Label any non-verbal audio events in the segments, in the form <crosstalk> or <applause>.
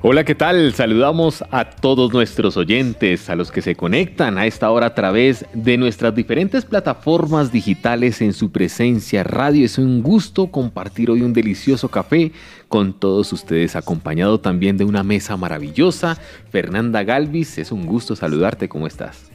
Hola, ¿qué tal? Saludamos a todos nuestros oyentes, a los que se conectan a esta hora a través de nuestras diferentes plataformas digitales en su presencia radio. Es un gusto compartir hoy un delicioso café con todos ustedes, acompañado también de una mesa maravillosa. Fernanda Galvis, es un gusto saludarte, ¿cómo estás?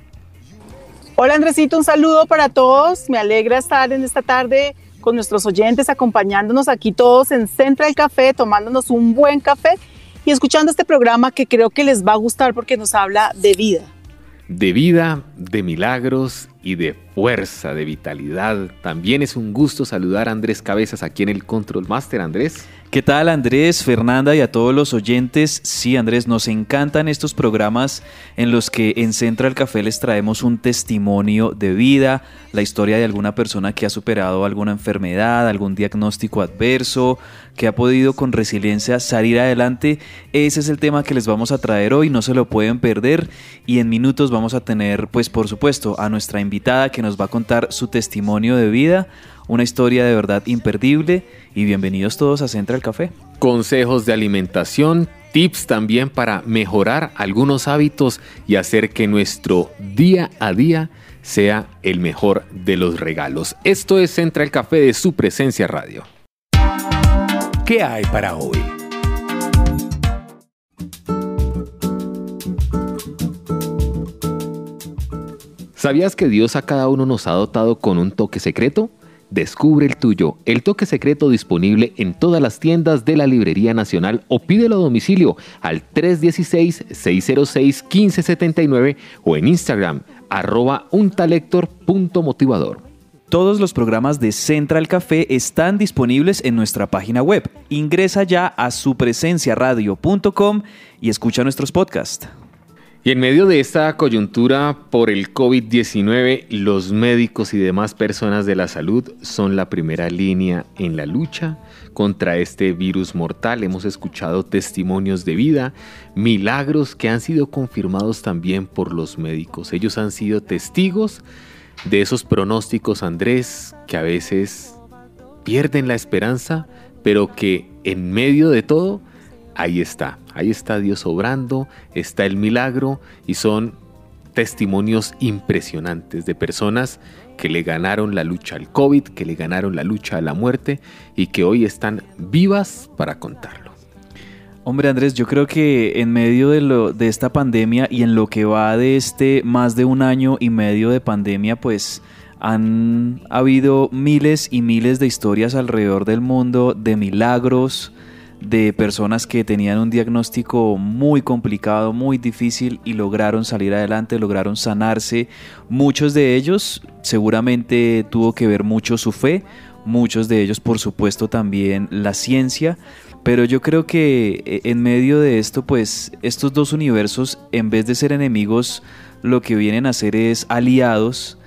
Hola Andresito, un saludo para todos. Me alegra estar en esta tarde con nuestros oyentes, acompañándonos aquí todos en Central Café, tomándonos un buen café y escuchando este programa que creo que les va a gustar porque nos habla de vida. de vida, de milagros y de fuerza, de vitalidad. También es un gusto saludar a Andrés Cabezas aquí en el Control Master. Andrés, ¿Qué tal Andrés, Fernanda y a todos los oyentes? Sí, Andrés, nos encantan estos programas en los que en Central Café les traemos un testimonio de vida, la historia de alguna persona que ha superado alguna enfermedad, algún diagnóstico adverso, que ha podido con resiliencia salir adelante. Ese es el tema que les vamos a traer hoy, no se lo pueden perder y en minutos vamos a tener, pues por supuesto, a nuestra invitada que nos va a contar su testimonio de vida, una historia de verdad imperdible y bienvenidos todos a Central Café. consejos de alimentación, tips también para mejorar algunos hábitos y hacer que nuestro día a día sea el mejor de los regalos. Esto es Central Café de su presencia radio. ¿Qué hay para hoy? ¿Sabías que Dios a cada uno nos ha dotado con un toque secreto? Descubre el tuyo, el toque secreto disponible en todas las tiendas de la Librería Nacional o pídelo a domicilio al 316-606-1579 o en Instagram arroba untalector.motivador. Todos los programas de Central Café están disponibles en nuestra página web. Ingresa ya a supresenciaradio.com y escucha nuestros podcasts. Y en medio de esta coyuntura por el COVID-19, los médicos y demás personas de la salud son la primera línea en la lucha contra este virus mortal. Hemos escuchado testimonios de vida, milagros que han sido confirmados también por los médicos. Ellos han sido testigos de esos pronósticos, Andrés, que a veces pierden la esperanza, pero que en medio de todo, ahí está, ahí está Dios obrando, está el milagro y son testimonios impresionantes de personas que le ganaron la lucha al COVID, que le ganaron la lucha a la muerte y que hoy están vivas para contarlo. Hombre Andrés, yo creo que en medio de, lo, de esta pandemia y en lo que va de este más de un año y medio de pandemia, pues han habido miles y miles de historias alrededor del mundo, de milagros, de personas que tenían un diagnóstico muy complicado, muy difícil y lograron salir adelante, lograron sanarse. Muchos de ellos seguramente tuvo que ver mucho su fe, muchos de ellos por supuesto también la ciencia, pero yo creo que eh, en medio de esto pues estos dos universos en vez de ser enemigos lo que vienen a hacer es aliados.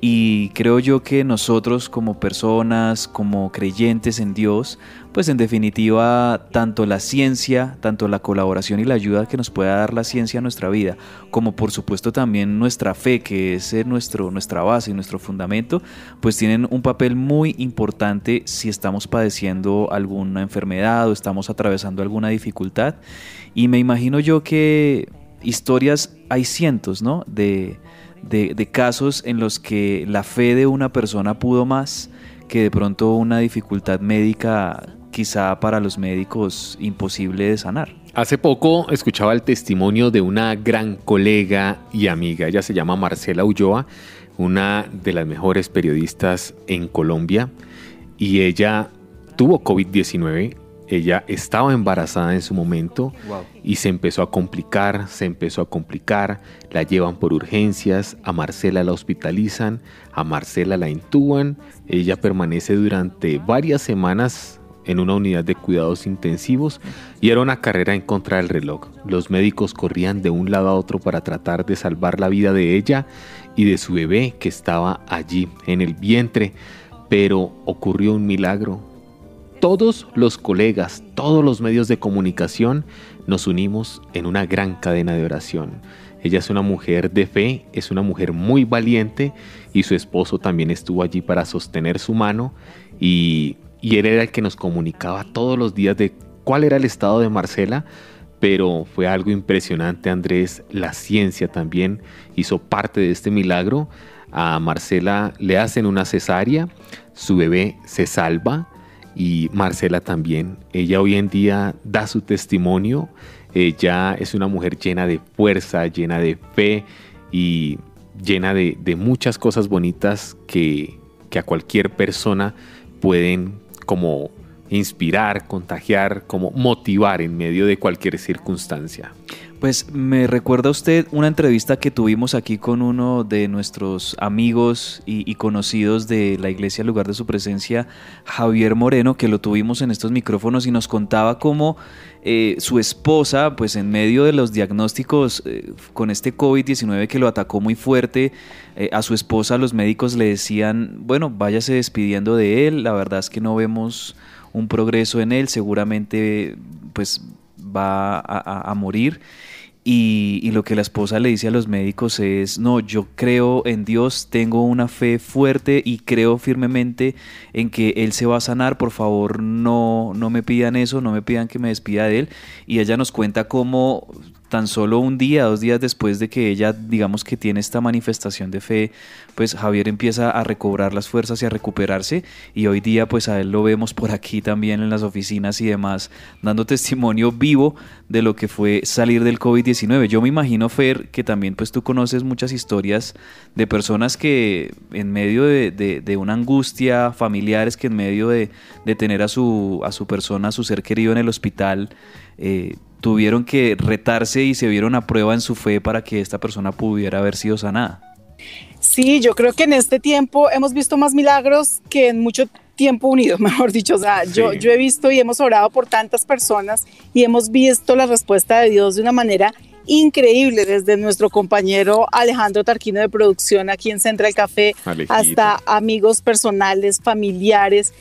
Y creo yo que nosotros como personas, como creyentes en Dios, pues en definitiva tanto la ciencia, tanto la colaboración y la ayuda que nos pueda dar la ciencia a nuestra vida, como por supuesto también nuestra fe, que es eh, nuestro, nuestra base y nuestro fundamento, pues tienen un papel muy importante si estamos padeciendo alguna enfermedad o estamos atravesando alguna dificultad. Y me imagino yo que historias hay cientos, ¿no? De, de, de casos en los que la fe de una persona pudo más que de pronto una dificultad médica quizá para los médicos imposible de sanar. Hace poco escuchaba el testimonio de una gran colega y amiga. Ella se llama Marcela Ulloa, una de las mejores periodistas en Colombia. Y ella tuvo COVID-19. Ella estaba embarazada en su momento y se empezó a complicar, se empezó a complicar. La llevan por urgencias, a Marcela la hospitalizan, a Marcela la intuban. Ella permanece durante varias semanas en una unidad de cuidados intensivos y era una carrera en contra del reloj. Los médicos corrían de un lado a otro para tratar de salvar la vida de ella y de su bebé que estaba allí en el vientre, pero ocurrió un milagro. Todos los colegas, todos los medios de comunicación nos unimos en una gran cadena de oración. Ella es una mujer de fe, es una mujer muy valiente y su esposo también estuvo allí para sostener su mano y, y él era el que nos comunicaba todos los días de cuál era el estado de Marcela, pero fue algo impresionante Andrés, la ciencia también hizo parte de este milagro. A Marcela le hacen una cesárea, su bebé se salva y Marcela también. Ella hoy en día da su testimonio, ella es una mujer llena de fuerza, llena de fe y llena de, muchas cosas bonitas que, que a cualquier persona pueden como inspirar, contagiar, como motivar en medio de cualquier circunstancia. Pues me recuerda usted una entrevista que tuvimos aquí con uno de nuestros amigos y, conocidos de la iglesia lugar de su presencia, Javier Moreno, que lo tuvimos en estos micrófonos y nos contaba cómo eh, su esposa, pues en medio de los diagnósticos eh, con este COVID-19 que lo atacó muy fuerte, eh, a su esposa los médicos le decían, bueno, váyase despidiendo de él, la verdad es que no vemos un progreso en él, seguramente pues va a morir. Y, lo que la esposa le dice a los médicos es, no, yo creo en Dios, tengo una fe fuerte y creo firmemente en que Él se va a sanar, por favor no, no me pidan eso, no me pidan que me despida de Él. Y ella nos cuenta cómo tan solo un día, dos días después de que ella, digamos que tiene esta manifestación de fe, pues Javier empieza a recobrar las fuerzas y a recuperarse y hoy día pues a él lo vemos por aquí también en las oficinas y demás, dando testimonio vivo de lo que fue salir del COVID-19. Yo me imagino, Fer, que también pues tú conoces muchas historias de personas que en medio de, una angustia, familiares que en medio de, tener a su, a su persona, a su ser querido en el hospital, eh, tuvieron que retarse y se vieron a prueba en su fe para que esta persona pudiera haber sido sanada. Sí, yo creo que en este tiempo hemos visto más milagros que en mucho tiempo unido, <laughs> mejor dicho. O sea, yo, yo he visto y hemos orado por tantas personas y hemos visto la respuesta de Dios de una manera increíble, desde nuestro compañero Alejandro Tarquino de producción aquí en Central Café hasta amigos personales, familiares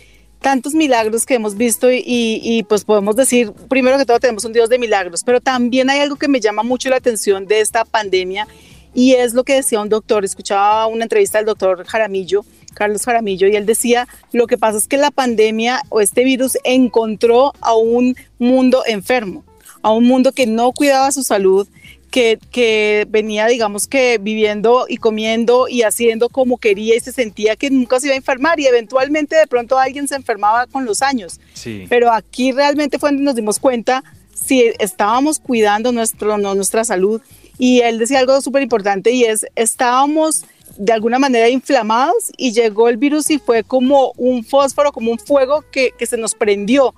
tantos milagros que hemos visto y, pues podemos decir, primero que todo tenemos un Dios de milagros, pero también hay algo que me llama mucho la atención de esta pandemia y es lo que decía un doctor, escuchaba una entrevista del doctor Jaramillo, Carlos Jaramillo, y él decía, lo que pasa es que la pandemia o este virus encontró a un mundo enfermo, a un mundo que no cuidaba su salud, que, venía, digamos que viviendo y comiendo y haciendo como quería y se sentía que nunca se iba a enfermar y eventualmente de pronto alguien se enfermaba con los años. Sí. Pero aquí realmente fue donde nos dimos cuenta si estábamos cuidando nuestro, no, nuestra salud. Y él decía algo súper importante y es, estábamos de alguna manera inflamados y llegó el virus y fue como un fósforo, como un fuego que, que se nos prendió.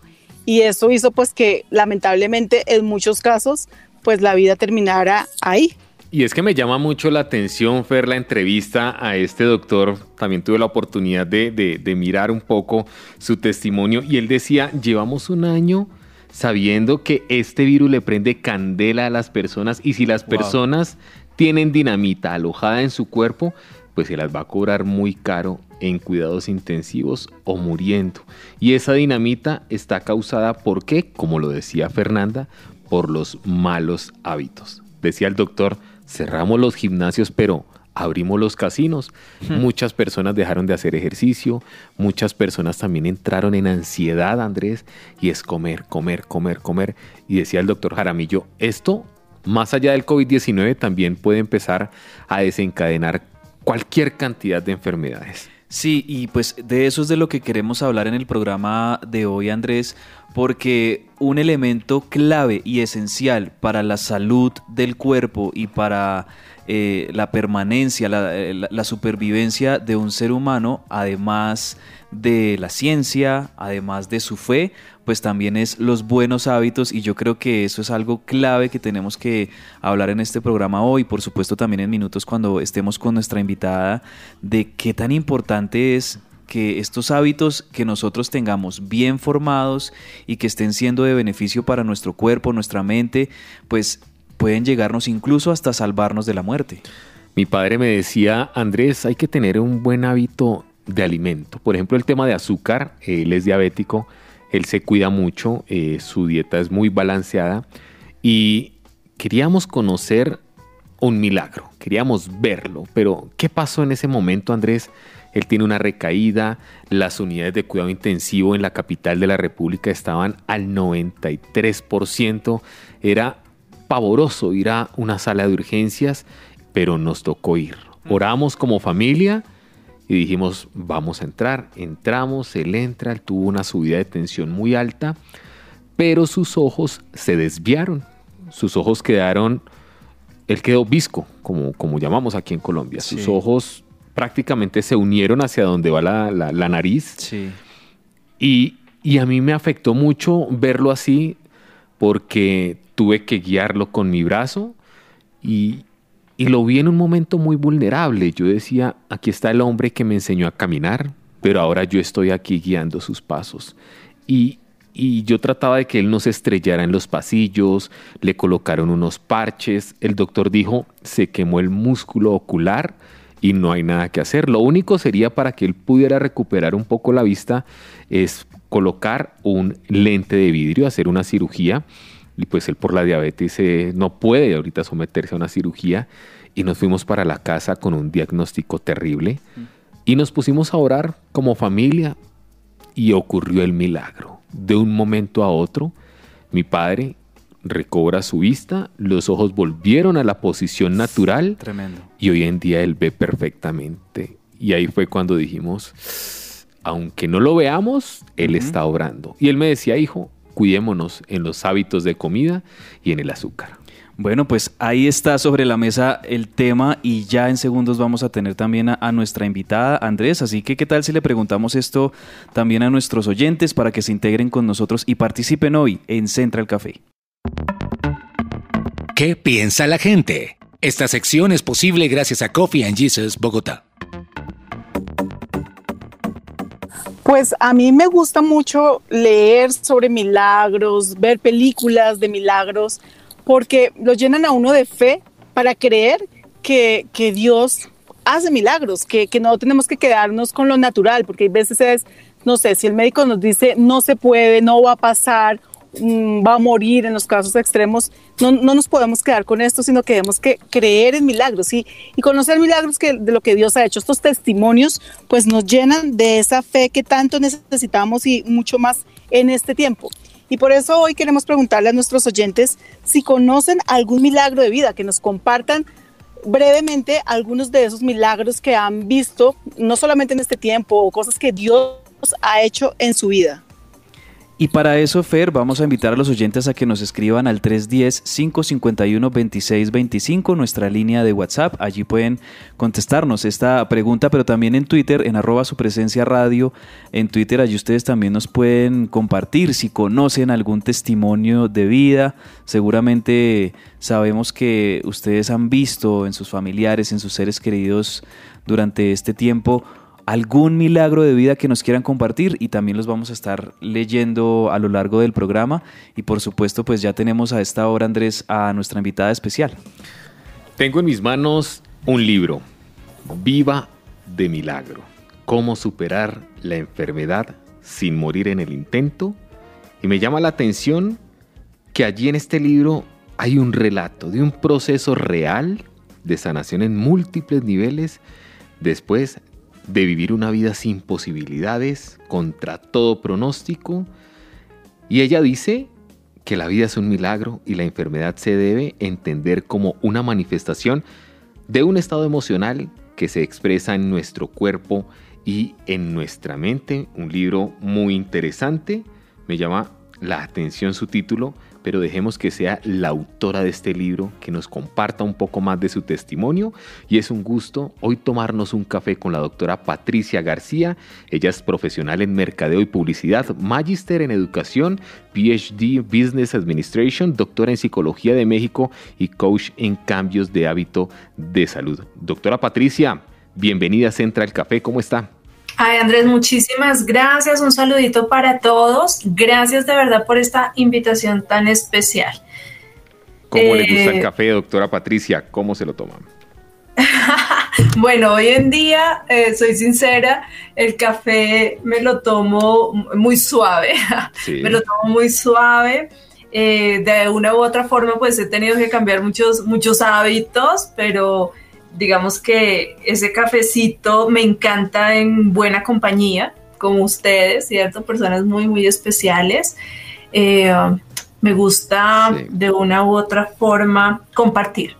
Y eso hizo pues que lamentablemente en muchos casos pues la vida terminara ahí. Y es que me llama mucho la atención, Fer, la entrevista a este doctor. También tuve la oportunidad de, mirar un poco su testimonio y él decía, llevamos un año sabiendo que este virus le prende candela a las personas y si las personas tienen dinamita alojada en su cuerpo, pues se las va a cobrar muy caro en cuidados intensivos o muriendo. Y esa dinamita está causada por qué, como lo decía Fernanda, por los malos hábitos. Decía el doctor, cerramos los gimnasios, pero abrimos los casinos. Hmm. Muchas personas dejaron de hacer ejercicio, muchas personas también entraron en ansiedad, Andrés, y es comer, comer, comer, comer. Y decía el doctor Jaramillo, esto, más allá del COVID-19, también puede empezar a desencadenar cualquier cantidad de enfermedades. Sí, y pues de eso es de lo que queremos hablar en el programa de hoy, Andrés, porque un elemento clave y esencial para la salud del cuerpo y para eh, la permanencia, eh, la, supervivencia de un ser humano, además de la ciencia, además de su fe, pues también es los buenos hábitos. Y yo creo que eso es algo clave que tenemos que hablar en este programa hoy, por supuesto también en minutos cuando estemos con nuestra invitada, de qué tan importante es que estos hábitos que nosotros tengamos bien formados y que estén siendo de beneficio para nuestro cuerpo, nuestra mente, pues pueden llegarnos incluso hasta salvarnos de la muerte. Mi padre me decía, Andrés, hay que tener un buen hábito de alimento. Por ejemplo, el tema de azúcar, él es diabético, él se cuida mucho, eh, su dieta es muy balanceada y queríamos conocer un milagro, queríamos verlo, pero ¿qué pasó en ese momento, Andrés? Él tiene una recaída, las unidades de cuidado intensivo en la capital de la República estaban al 93%, era pavoroso ir a una sala de urgencias, pero nos tocó ir. Oramos como familia y dijimos, vamos a entrar. Entramos, él entra, él tuvo una subida de tensión muy alta, pero sus ojos se desviaron, sus ojos quedaron él quedó visco, como, como llamamos aquí en Colombia. Sus ojos prácticamente se unieron hacia donde va la, nariz. Sí. Y, a mí me afectó mucho verlo así porque tuve que guiarlo con mi brazo y, y lo vi en un momento muy vulnerable. Yo decía, aquí está el hombre que me enseñó a caminar, pero ahora yo estoy aquí guiando sus pasos. Y, y yo trataba de que él no se estrellara en los pasillos, le colocaron unos parches, el doctor dijo, se quemó el músculo ocular y no hay nada que hacer. Lo único sería para que él pudiera recuperar un poco la vista es colocar un lente de vidrio, hacer una cirugía y pues él por la diabetes eh, no puede ahorita someterse a una cirugía y nos fuimos para la casa con un diagnóstico terrible y nos pusimos a orar como familia y ocurrió el milagro de un momento a otro, mi padre recobra su vista, los ojos volvieron a la posición natural. Tremendo. Y hoy en día él ve perfectamente. Y ahí fue cuando dijimos, aunque no lo veamos, él está obrando. Y él me decía, hijo, cuidémonos en los hábitos de comida y en el azúcar. Bueno, pues ahí está sobre la mesa el tema y ya en segundos vamos a tener también a, nuestra invitada Andrés, así que qué tal si le preguntamos esto también a nuestros oyentes para que se integren con nosotros y participen hoy en Central Café. ¿Qué piensa la gente? Esta sección es posible gracias a Coffee and Jesus Bogotá. Pues a mí me gusta mucho leer sobre milagros, ver películas de milagros, porque lo llenan a uno de fe para creer que, Dios hace milagros, que, no tenemos que quedarnos con lo natural, porque hay veces es, no sé, si el médico nos dice no se puede, no va a pasar, va a morir en los casos extremos, no, nos podemos quedar con esto, sino que tenemos que creer en milagros y conocer milagros que, de lo que Dios ha hecho. Estos testimonios pues nos llenan de esa fe que tanto necesitamos y mucho más en este tiempo. Y por eso hoy queremos preguntarle a nuestros oyentes si conocen algún milagro de vida, que nos compartan brevemente algunos de esos milagros que han visto, no solamente en este tiempo, o cosas que Dios ha hecho en su vida. Y para eso, Fer, vamos a invitar a los oyentes a que nos escriban al 310-551-2625, nuestra línea de WhatsApp. Allí pueden contestarnos esta pregunta, pero también en Twitter, en arroba su presencia radio. En Twitter, allí ustedes también nos pueden compartir si conocen algún testimonio de vida. Seguramente sabemos que ustedes han visto en sus familiares, en sus seres queridos durante este tiempo algún milagro de vida que nos quieran compartir y también los vamos a estar leyendo a lo largo del programa y por supuesto pues ya tenemos a esta hora Andrés a nuestra invitada especial. Tengo en mis manos un libro, Viva de Milagro, cómo superar la enfermedad sin morir en el intento y me llama la atención que allí en este libro hay un relato de un proceso real de sanación en múltiples niveles después de vivir una vida sin posibilidades, contra todo pronóstico. Y ella dice que la vida es un milagro y la enfermedad se debe entender como una manifestación de un estado emocional que se expresa en nuestro cuerpo y en nuestra mente. Un libro muy interesante. Me llama la atención su título, pero dejemos que sea la autora de este libro que nos comparta un poco más de su testimonio y es un gusto hoy tomarnos un café con la doctora Patricia García. Ella es profesional en mercadeo y publicidad, magíster en educación, PhD Business Administration, doctora en psicología de México y coach en cambios de hábito de salud. Doctora Patricia, bienvenida a Central Café, ¿cómo está? Ay, Andrés, muchísimas gracias. Un saludito para todos. Gracias de verdad por esta invitación tan especial. ¿Cómo le gusta el eh, café, doctora Patricia? ¿Cómo se lo toman? <laughs> bueno, hoy en día, eh, soy sincera, el café me lo tomo muy suave. <laughs> me lo tomo muy suave. Eh, de una u otra forma, pues he tenido que cambiar muchos, muchos hábitos, pero digamos que ese cafecito me encanta en buena compañía, como ustedes, ¿cierto? Personas muy, muy especiales. Eh, me gusta de una u otra forma compartir.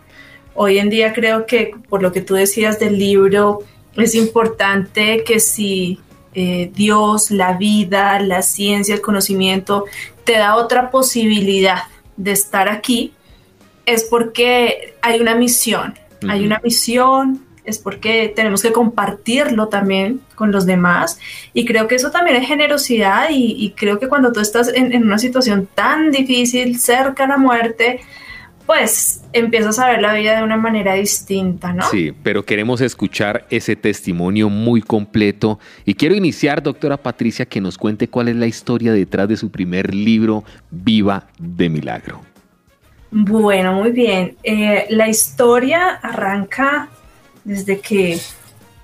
Hoy en día creo que, por lo que tú decías del libro, es importante que si eh, Dios, la vida, la ciencia, el conocimiento te da otra posibilidad de estar aquí, es porque hay una misión, hay una misión, es porque tenemos que compartirlo también con los demás. Y creo que eso también es generosidad y, creo que cuando tú estás en, una situación tan difícil, cerca a la muerte, pues empiezas a ver la vida de una manera distinta, ¿no? Sí, pero queremos escuchar ese testimonio muy completo. Y quiero iniciar, doctora Patricia, que nos cuente cuál es la historia detrás de su primer libro, Viva de Milagro. Bueno, muy bien. Eh, la historia arranca desde que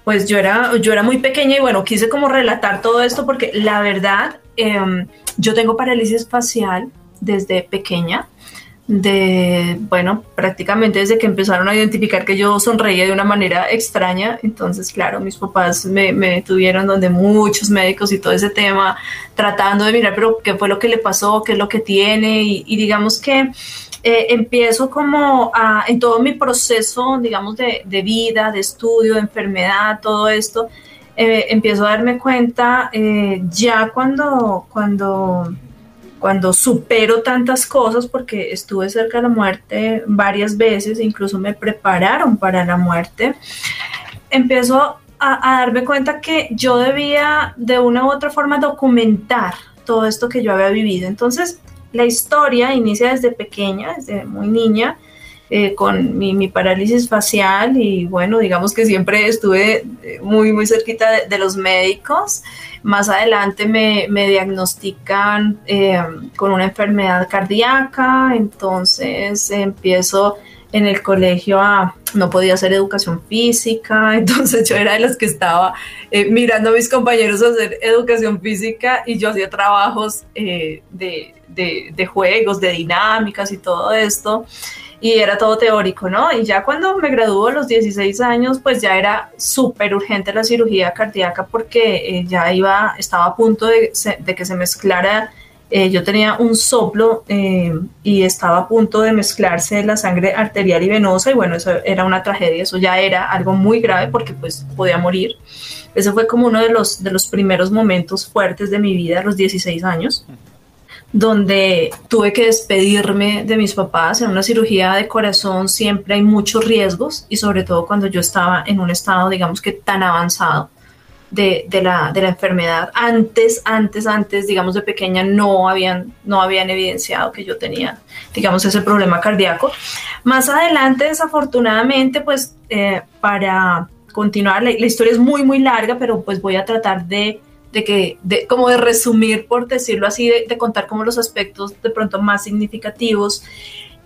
pues yo era, yo era muy pequeña y bueno, quise como relatar todo esto porque la verdad, em, yo tengo parálisis facial desde pequeña, de, bueno, prácticamente desde que empezaron a identificar que yo sonreía de una manera extraña, entonces claro, mis papás me, me tuvieron donde muchos médicos y todo ese tema, tratando de mirar, pero qué fue lo que le pasó, qué es lo que tiene y digamos que eh, empiezo como en todo mi proceso, digamos, de, vida, de estudio, de enfermedad, todo esto, eh, empiezo a darme cuenta eh, ya cuando, cuando, cuando supero tantas cosas, porque estuve cerca de la muerte varias veces, incluso me prepararon para la muerte, empiezo a darme cuenta que yo debía de una u otra forma documentar todo esto que yo había vivido. Entonces, la historia inicia desde pequeña, desde muy niña, eh, con mi, parálisis facial y bueno, digamos que siempre estuve eh, muy, muy cerquita de, los médicos. Más adelante me, diagnostican eh, con una enfermedad cardíaca, entonces empiezo en el colegio a, no podía hacer educación física, <laughs> entonces yo era de las que estaba mirando a mis compañeros hacer educación física y yo hacía trabajos de de, juegos, de dinámicas y todo esto y era todo teórico, ¿no? Y ya cuando me graduó a los 16 años, pues ya era súper urgente la cirugía cardíaca porque eh, ya iba, estaba a punto de, que se mezclara, eh, yo tenía un soplo eh, y estaba a punto de mezclarse la sangre arterial y venosa y bueno, eso era una tragedia, eso ya era algo muy grave porque pues podía morir. Ese fue como uno de los, de los primeros momentos fuertes de mi vida a los 16 años donde tuve que despedirme de mis papás. En una cirugía de corazón siempre hay muchos riesgos y sobre todo cuando yo estaba en un estado, digamos que tan avanzado de, la, enfermedad. Antes, antes, antes, digamos de pequeña, no habían, no habían evidenciado que yo tenía, digamos, ese problema cardíaco. Más adelante, desafortunadamente, pues eh, para continuar, la historia es muy, muy larga, pero pues voy a tratar de de que, de, como de resumir, por decirlo así, de, contar como los aspectos de pronto más significativos.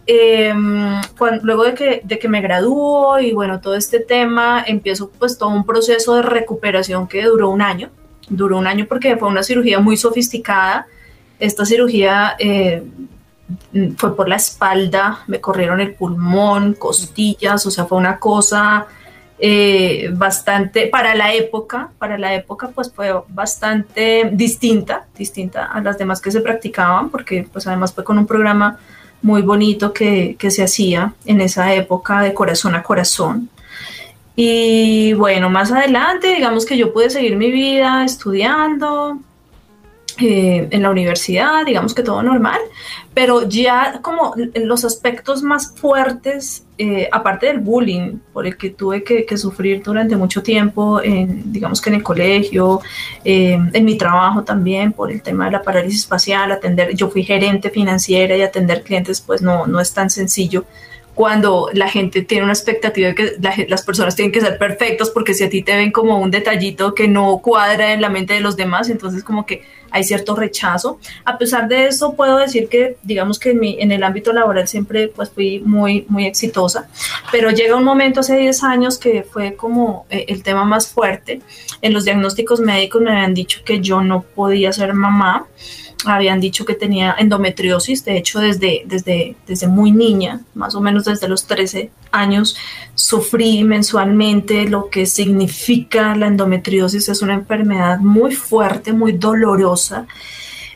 Em, luego de que, de que me graduó y bueno, todo este tema, empiezo pues todo un proceso de recuperación que duró un año. Duró un año porque fue una cirugía muy sofisticada. Esta cirugía eh, fue por la espalda, me corrieron el pulmón, costillas, o sea, fue una cosa eh, bastante, para la época, para la época pues fue bastante distinta, distinta a las demás que se practicaban, porque pues además fue con un programa muy bonito que, que se hacía en esa época de corazón a corazón. Y bueno, más adelante, digamos que yo pude seguir mi vida estudiando, eh, en la universidad, digamos que todo normal, pero ya como los aspectos más fuertes, eh, aparte del bullying por el que tuve que, sufrir durante mucho tiempo, en, digamos que en el colegio, eh, en mi trabajo también, por el tema de la parálisis facial, atender, yo fui gerente financiera y atender clientes pues no, no es tan sencillo cuando la gente tiene una expectativa de que las personas tienen que ser perfectas porque si a ti te ven como un detallito que no cuadra en la mente de los demás, entonces como que hay cierto rechazo. A pesar de eso, puedo decir que digamos que en, mi, en el ámbito laboral siempre pues fui muy, muy exitosa, pero llega un momento hace 10 años que fue como eh, el tema más fuerte. En los diagnósticos médicos me habían dicho que yo no podía ser mamá habían dicho que tenía endometriosis, de hecho desde, desde, desde muy niña, más o menos desde los 13 años, sufrí mensualmente lo que significa la endometriosis, es una enfermedad muy fuerte, muy dolorosa.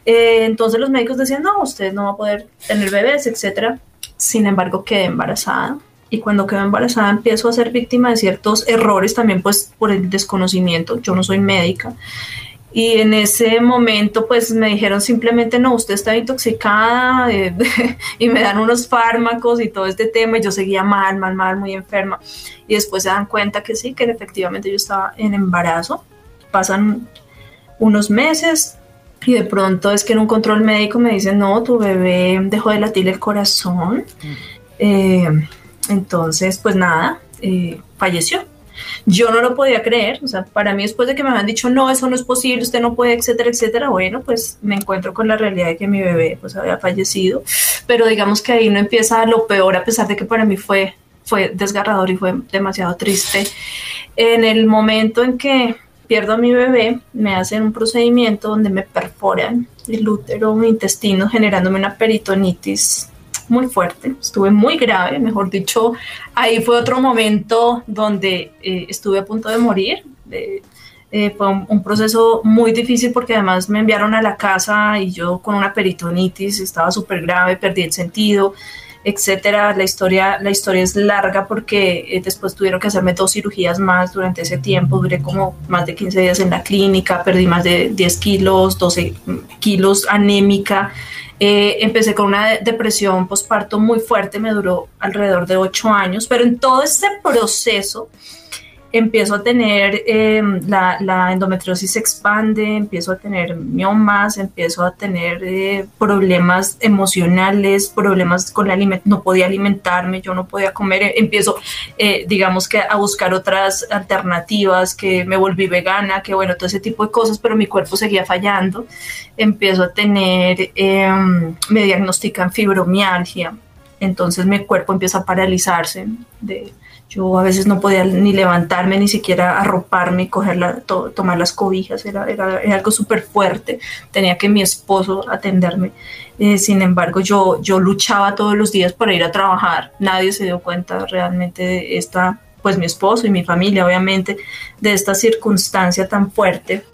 Eh, entonces los médicos decían, no, usted no va a poder tener bebés, etc. Sin embargo, quedé embarazada y cuando quedo embarazada empiezo a ser víctima de ciertos errores también pues por el desconocimiento, yo no soy médica y en ese momento pues me dijeron simplemente no, usted está intoxicada eh, <laughs> y me dan unos fármacos y todo este tema y yo seguía mal, mal, mal, muy enferma. Y después se dan cuenta que sí, que efectivamente yo estaba en embarazo. Pasan unos meses y de pronto es que en un control médico me dicen no, tu bebé dejó de latir el corazón. Mm. Eh, entonces pues nada, eh, falleció. Yo no lo podía creer, o sea, para mí después de que me habían dicho, no, eso no es posible, usted no puede, etcétera, etcétera, bueno, pues me encuentro con la realidad de que mi bebé pues había fallecido, pero digamos que ahí no empieza lo peor, a pesar de que para mí fue, fue desgarrador y fue demasiado triste. En el momento en que pierdo a mi bebé, me hacen un procedimiento donde me perforan el útero, mi intestino, generándome una peritonitis muy fuerte, estuve muy grave, mejor dicho, ahí fue otro momento donde eh, estuve a punto de morir. Eh, fue un, proceso muy difícil porque además me enviaron a la casa y yo con una peritonitis estaba súper grave, perdí el sentido, etcétera. La historia, la historia es larga porque eh, después tuvieron que hacerme dos cirugías más durante ese tiempo. Duré como más de 15 días en la clínica, perdí más de 10 kilos, 12 kilos anémica. Eh, empecé con una depresión postparto muy fuerte, me duró alrededor de ocho años, pero en todo este proceso empiezo a tener, em, la, endometriosis se expande, empiezo a tener miomas, empiezo a tener eh, problemas emocionales, problemas con la alimentación, no podía alimentarme, yo no podía comer, eh, empiezo, eh, digamos que a buscar otras alternativas, que me volví vegana, que bueno, todo ese tipo de cosas, pero mi cuerpo seguía fallando, empiezo a tener, em, me diagnostican fibromialgia, entonces mi cuerpo empieza a paralizarse de yo a veces no podía ni levantarme, ni siquiera arroparme coger tomar las cobijas, era, era, algo súper fuerte. Tenía que mi esposo atenderme. Eh, sin embargo, yo, yo luchaba todos los días para ir a trabajar. Nadie se dio cuenta realmente de esta, pues mi esposo y mi familia, obviamente, de esta circunstancia tan fuerte.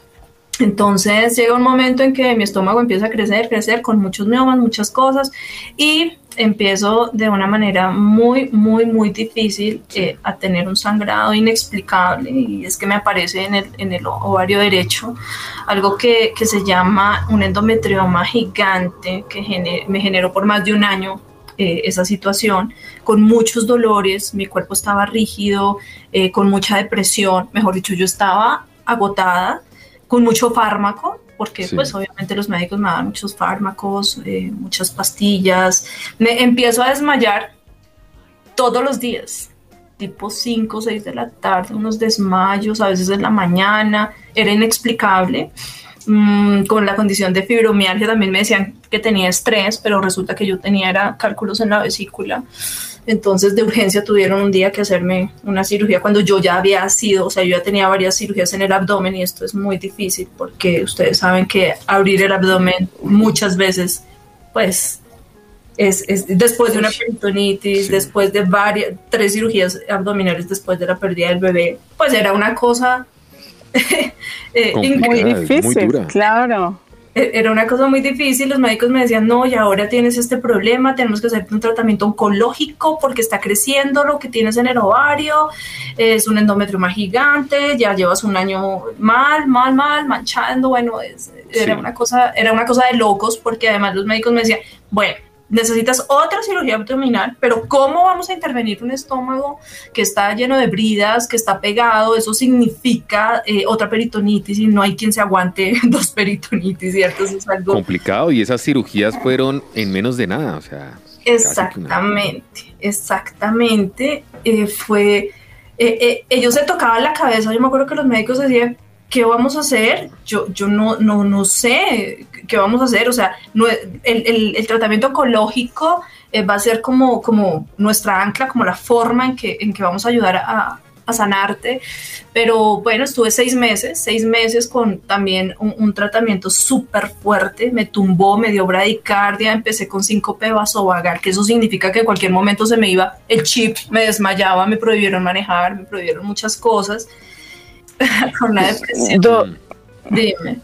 Entonces llega un momento en que mi estómago empieza a crecer, crecer con muchos miomas, muchas cosas y empiezo de una manera muy, muy, muy difícil eh, a tener un sangrado inexplicable y es que me aparece en el, en el ovario derecho algo que, que, se llama un endometrioma gigante que me generó por más de un año eh, esa situación, con muchos dolores, mi cuerpo estaba rígido, eh, con mucha depresión, mejor dicho, yo estaba agotada, con mucho fármaco, porque pues obviamente los médicos me daban muchos fármacos, eh, muchas pastillas. Me empiezo a desmayar todos los días, tipo 5 o 6 de la tarde, unos desmayos, a veces en la mañana, era inexplicable. Mm, con la condición de fibromialgia también me decían que tenía estrés, pero resulta que yo tenía era cálculos en la vesícula. Entonces de urgencia tuvieron un día que hacerme una cirugía cuando yo ya había sido, o sea, yo ya tenía varias cirugías en el abdomen y esto es muy difícil porque ustedes saben que abrir el abdomen muchas veces, pues, es, después de una peritonitis, después de varias, tres cirugías abdominales después de la pérdida del bebé, pues era una cosa <laughs> eh, muy difícil, claro. E-, era una cosa muy difícil, los médicos me decían, no, y ahora tienes este problema, tenemos que hacerte un tratamiento oncológico porque está creciendo lo que tienes en el ovario, es un endometrioma gigante, ya llevas un año mal, mal, mal, manchando, bueno, era, una cosa, era una cosa de locos porque además los médicos me decían, bueno, necesitas otra cirugía abdominal, pero ¿cómo vamos a intervenir un estómago que está lleno de bridas, que está pegado? Eso significa eh, otra peritonitis y no hay quien se aguante <laughs> dos peritonitis, ¿cierto? Eso es algo complicado y esas cirugías fueron en menos de nada, o sea. Exactamente, exactamente. Eh, fue, eh, eh, ellos se tocaban la cabeza, yo me acuerdo que los médicos decían, ¿qué vamos a hacer? Yo, yo no, no, no sé qué vamos a hacer, o sea, el, el, tratamiento oncológico va a ser como, como nuestra ancla, como la forma en que, en que vamos a ayudar a, a sanarte. Pero bueno, estuve seis meses, seis meses con también un, tratamiento súper fuerte. Me tumbó, me dio bradicardia, empecé con síncope vasovagal, que eso significa que en cualquier momento se me iba el chip, me desmayaba, me prohibieron manejar, me prohibieron muchas cosas. <laughs> con la depresión. Dime.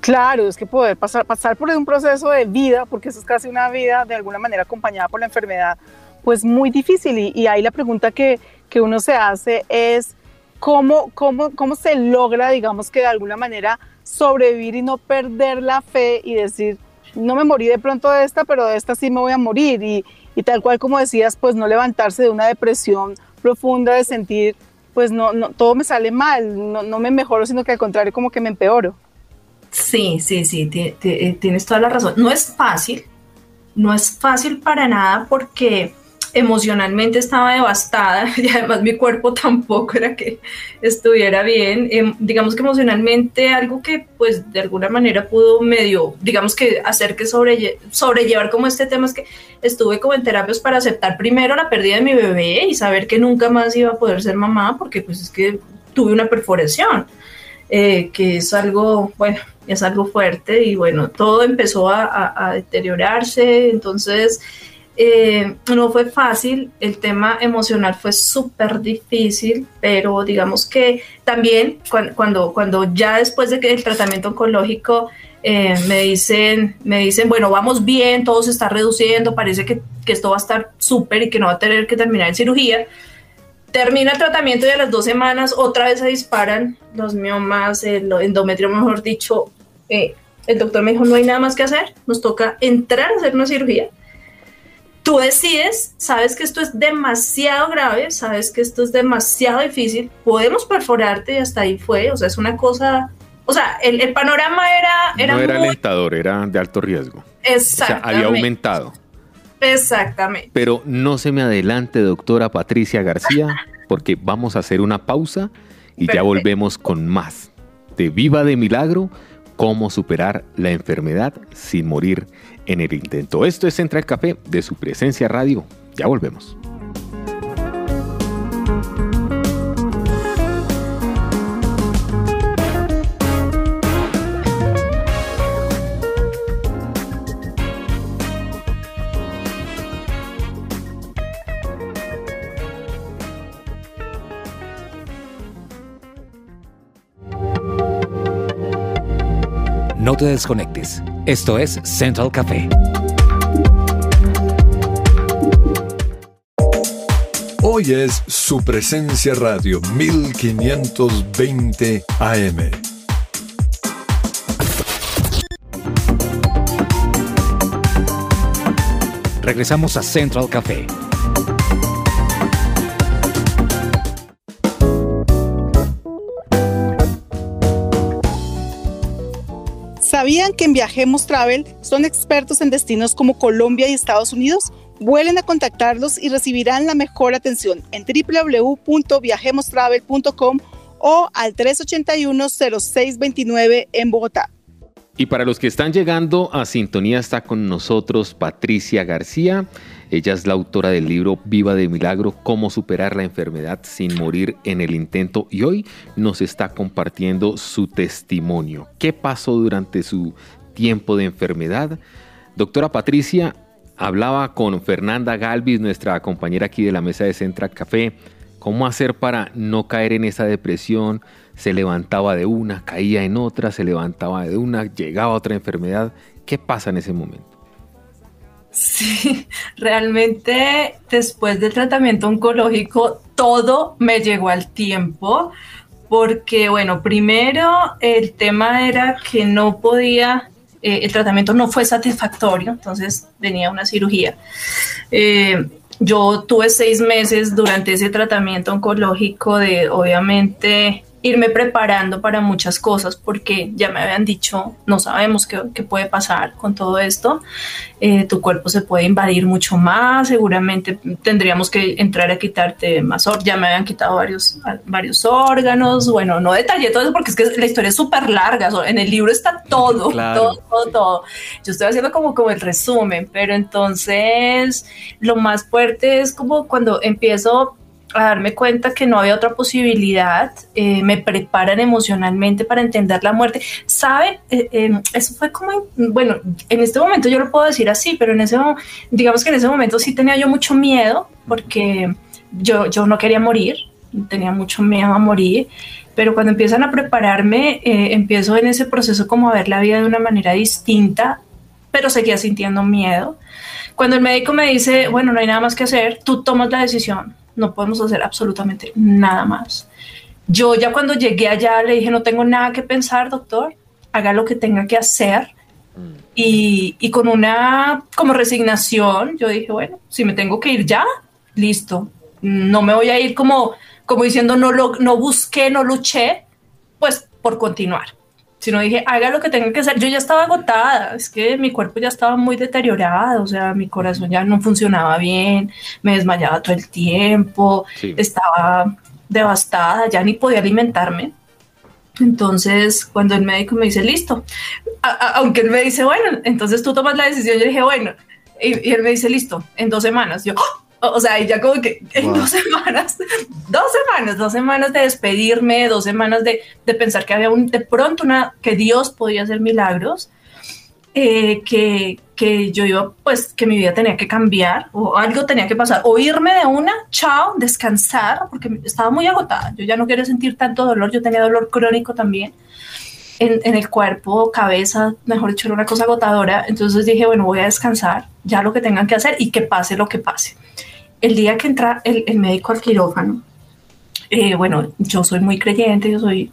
Claro, es que poder pasar, pasar por un proceso de vida, porque eso es casi una vida de alguna manera acompañada por la enfermedad, pues muy difícil. Y, y ahí la pregunta que, que uno se hace es cómo, cómo, cómo se logra, digamos que de alguna manera sobrevivir y no perder la fe y decir, no me morí de pronto de esta, pero de esta sí me voy a morir. Y, y tal cual como decías, pues no levantarse de una depresión profunda, de sentir, pues no, no todo me sale mal, no, no me mejoro, sino que al contrario como que me empeoro. Sí, sí, sí, eh, tienes toda la razón. No es fácil, no es fácil para nada porque emocionalmente estaba devastada <laughs> y además mi cuerpo <laughs> tampoco era que estuviera bien. Em, digamos que emocionalmente algo que pues de alguna manera pudo medio, digamos que hacer que sobre, sobrellevar como este tema es que estuve como en terapias para aceptar primero la pérdida de mi bebé y saber que nunca más iba a poder ser mamá porque pues es que tuve una perforación. Eh, que es algo, bueno, es algo fuerte y bueno, todo empezó a, a deteriorarse, entonces eh, no fue fácil, el tema emocional fue súper difícil, pero digamos que también cuando, cuando, ya después de que el tratamiento oncológico eh, me, dicen, me dicen, bueno, vamos bien, todo se está reduciendo, parece que, que esto va a estar súper y que no va a tener que terminar en cirugía. Termina el tratamiento y a las dos semanas otra vez se disparan los miomas, el endometrio, mejor dicho. Eh, el doctor me dijo, no hay nada más que hacer, nos toca entrar a hacer una cirugía tú decides, sabes que esto es demasiado grave, sabes que esto es demasiado difícil, podemos perforarte y hasta ahí fue, o sea, es una cosa, o sea, el, panorama era... era no era alentador, era de alto riesgo. Exactamente. O sea, había aumentado. Exactamente. Pero no se me adelante, doctora Patricia García, porque vamos a hacer una pausa y ya volvemos con más de Viva de Milagro, cómo superar la enfermedad sin morir en el intento. Esto es Central Café de su presencia radio. Ya volvemos. Te desconectes. Esto es Central Café. Hoy es su presencia radio 1520 AM. Regresamos a Central Café. ¿Sabían que en Viajemos Travel son expertos en destinos como Colombia y Estados Unidos? Vuelen a contactarlos y recibirán la mejor atención en www.viajemostravel.com o al 381-0629 en Bogotá. Y para los que están llegando a sintonía está con nosotros Patricia García. Ella es la autora del libro Viva de Milagro, cómo superar la enfermedad sin morir en el intento y hoy nos está compartiendo su testimonio. ¿Qué pasó durante su tiempo de enfermedad? Doctora Patricia, hablaba con Fernanda Galvis, nuestra compañera aquí de la mesa de Centra Café, cómo hacer para no caer en esa depresión, se levantaba de una, caía en otra, se levantaba de una, llegaba otra enfermedad. ¿Qué pasa en ese momento? Sí, realmente después del tratamiento oncológico todo me llegó al tiempo porque, bueno, primero el tema era que no podía, eh, el tratamiento no fue satisfactorio, entonces venía una cirugía. Eh, yo tuve seis meses durante ese tratamiento oncológico de, obviamente, irme preparando para muchas cosas, porque ya me habían dicho, no sabemos qué, qué puede pasar con todo esto, eh, tu cuerpo se puede invadir mucho más, seguramente tendríamos que entrar a quitarte más, ya me habían quitado varios, varios órganos, bueno, no detallé todo eso porque es que la historia es súper larga, en el libro está todo, todo, todo, todo. Yo estoy haciendo como, como el resumen, pero entonces lo más fuerte es como cuando empiezo a darme cuenta que no había otra posibilidad, eh, me preparan emocionalmente para entender la muerte. ¿Sabe? Eh, em, eso fue como, bueno, en este momento yo lo puedo decir así, pero en ese digamos que en ese momento sí tenía yo mucho miedo porque yo, yo no quería morir, tenía mucho miedo a morir, pero cuando empiezan a prepararme, eh, empiezo en ese proceso como a ver la vida de una manera distinta, pero seguía sintiendo miedo. Cuando el médico me dice, bueno, no hay nada más que hacer, tú tomas la decisión no podemos hacer absolutamente nada más. Yo ya cuando llegué allá le dije, no tengo nada que pensar, doctor, haga lo que tenga que hacer. Y, y, con una como resignación, yo dije, bueno, si me tengo que ir ya, listo. No me voy a ir como, como diciendo, no, lo, no busqué, no luché, pues por continuar sino dije, haga lo que tenga que hacer. Yo ya estaba agotada, es que mi cuerpo ya estaba muy deteriorado, o sea, mi corazón ya no funcionaba bien, me desmayaba todo el tiempo, estaba devastada, ya ni podía alimentarme. Entonces, cuando el médico me dice, listo, aunque él me dice, bueno, entonces tú tomas la decisión, yo dije, bueno, y, él me dice, listo, en dos semanas. Yo, ¡Oh! O sea, ya como que en dos <laughs> semanas, dos semanas, dos semanas de despedirme, dos semanas de, de pensar que había un, de pronto una, que Dios podía hacer milagros, eh, que, que yo iba, pues, que mi vida tenía que cambiar o algo tenía que pasar, o irme de una, chao, descansar, porque estaba muy agotada, yo ya no quería sentir tanto dolor, yo tenía dolor crónico también. En, en, el cuerpo, cabeza, mejor dicho, era una cosa agotadora. Entonces dije, bueno, voy a descansar, ya lo que tengan que hacer y que pase lo que pase el día que entra el, médico al quirófano, eh, bueno, yo soy muy creyente, yo soy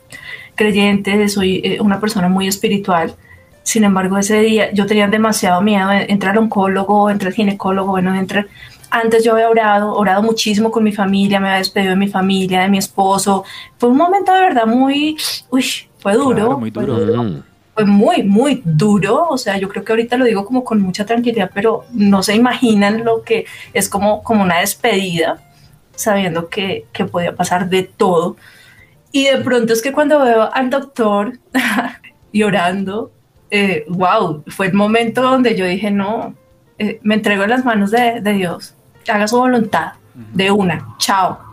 creyente, soy eh, una persona muy espiritual. Sin embargo, ese día yo tenía demasiado miedo de entrar al oncólogo, entrar al ginecólogo, bueno, entrar. Antes yo había orado, orado muchísimo con mi familia, me había despedido de mi familia, de mi esposo. Fue un momento de verdad muy, uy, fue duro. muy duro. Fue duro fue muy, muy duro. O sea, yo creo que ahorita lo digo como con mucha tranquilidad, pero no se imaginan lo que es como, como una despedida, sabiendo que, que podía pasar de todo. Y de pronto es que cuando veo al doctor <laughs> llorando, eh, wow, fue el momento donde yo dije, no, eh, me entrego en las manos de, de Dios, haga su voluntad, de una, chao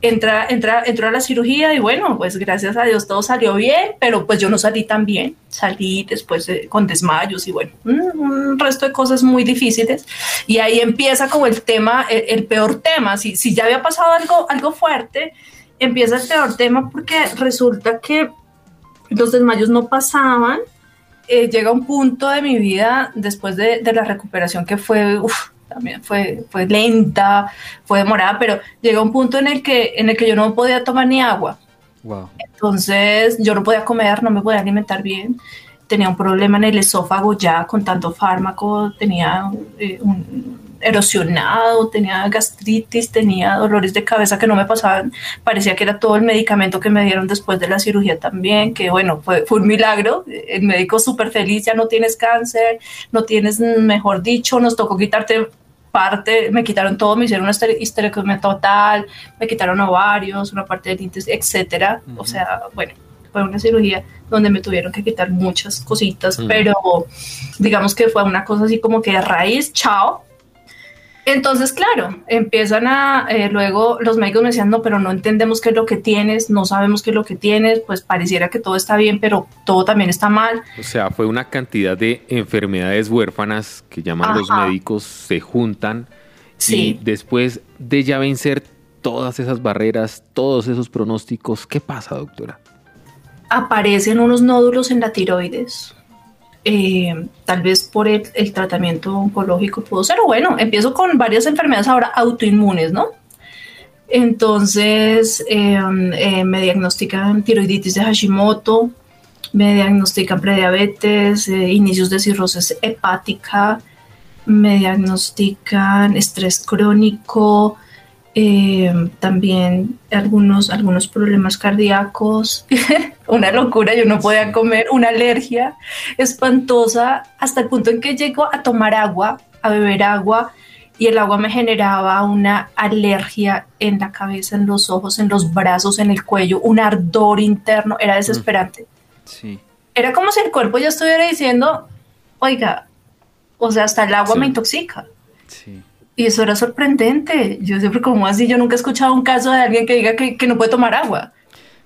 entra, entra, entró a la cirugía y bueno, pues gracias a Dios todo salió bien, pero pues yo no salí tan bien, salí después con desmayos y bueno, un, resto de cosas muy difíciles. Y ahí empieza como el tema, el, peor tema, si, si ya había pasado algo, algo fuerte, empieza el peor tema porque resulta que los desmayos no pasaban, eh, llega un punto de mi vida después de, de la recuperación que fue... también fue, fue lenta, fue demorada, pero llegó un punto en el que, en el que yo no podía tomar ni agua. Entonces yo no podía comer, no me podía alimentar bien. Tenía un problema en el esófago ya con tanto fármaco, tenía eh, un erosionado, tenía gastritis, tenía dolores de cabeza que no me pasaban. Parecía que era todo el medicamento que me dieron después de la cirugía también, que bueno, fue, fue un milagro. El médico súper feliz, ya no tienes cáncer, no tienes, mejor dicho, nos tocó quitarte parte, me quitaron todo, me hicieron una histerectomía total, me quitaron ovarios, una parte del intestino, etcétera. O sea, bueno, fue una cirugía donde me tuvieron que quitar muchas cositas, pero digamos que fue una cosa así como que de raíz, chao, entonces, claro, empiezan a, eh, luego los médicos me decían, no, pero no entendemos qué es lo que tienes, no sabemos qué es lo que tienes, pues pareciera que todo está bien, pero todo también está mal. O sea, fue una cantidad de enfermedades huérfanas que llaman los médicos, se juntan y después de ya vencer todas esas barreras, todos esos pronósticos, ¿qué pasa, doctora? Aparecen unos nódulos en la tiroides eh, tal vez por el, tratamiento oncológico pudo ser, o bueno, empiezo con varias enfermedades ahora autoinmunes, ¿no? Entonces em, eh, me diagnostican tiroiditis de Hashimoto, me diagnostican prediabetes, eh, inicios de cirrosis hepática, me diagnostican estrés crónico, eh, también algunos, algunos problemas cardíacos, <laughs> una locura, yo no podía comer, una alergia espantosa, hasta el punto en que llego a tomar agua, a beber agua, y el agua me generaba una alergia en la cabeza, en los ojos, en los brazos, en el cuello, un ardor interno, era desesperante. Sí. Era como si el cuerpo ya estuviera diciendo, oiga, o sea, hasta el agua me intoxica. Sí. Y eso era sorprendente. Yo siempre como así, yo nunca he escuchado un caso de alguien que diga que, no puede tomar agua.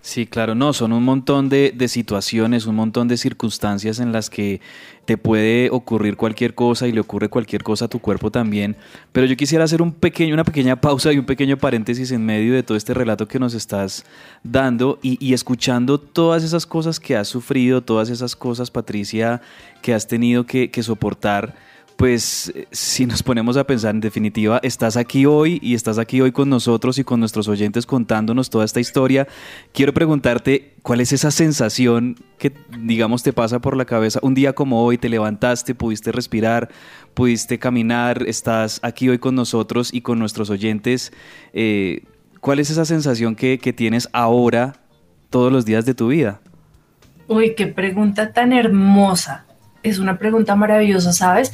Sí, claro, no, son un montón de, de, situaciones, un montón de circunstancias en las que te puede ocurrir cualquier cosa y le ocurre cualquier cosa a tu cuerpo también. Pero yo quisiera hacer un pequeño, una pequeña pausa y un pequeño paréntesis en medio de todo este relato que nos estás dando y, y escuchando todas esas cosas que has sufrido, todas esas cosas, Patricia, que has tenido que soportar pues si nos ponemos a pensar en definitiva, estás aquí hoy y estás aquí hoy con nosotros y con nuestros oyentes contándonos toda esta historia. Quiero preguntarte, ¿cuál es esa sensación que, digamos, te pasa por la cabeza? Un día como hoy te levantaste, pudiste respirar, pudiste caminar, estás aquí hoy con nosotros y con nuestros oyentes. Eh, ¿Cuál es esa sensación que, que tienes ahora todos los días de tu vida? Uy, qué pregunta tan hermosa es una pregunta maravillosa, ¿sabes?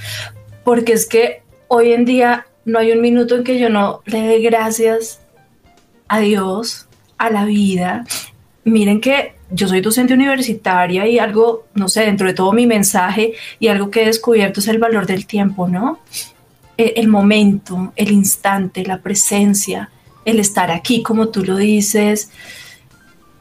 Porque es que hoy en día no hay un minuto en que yo no le dé gracias a Dios, a la vida. Miren que yo soy docente universitaria y algo, no sé, dentro de todo mi mensaje y algo que he descubierto es el valor del tiempo, ¿no? E, el momento, el instante, la presencia, el estar aquí, como tú lo dices,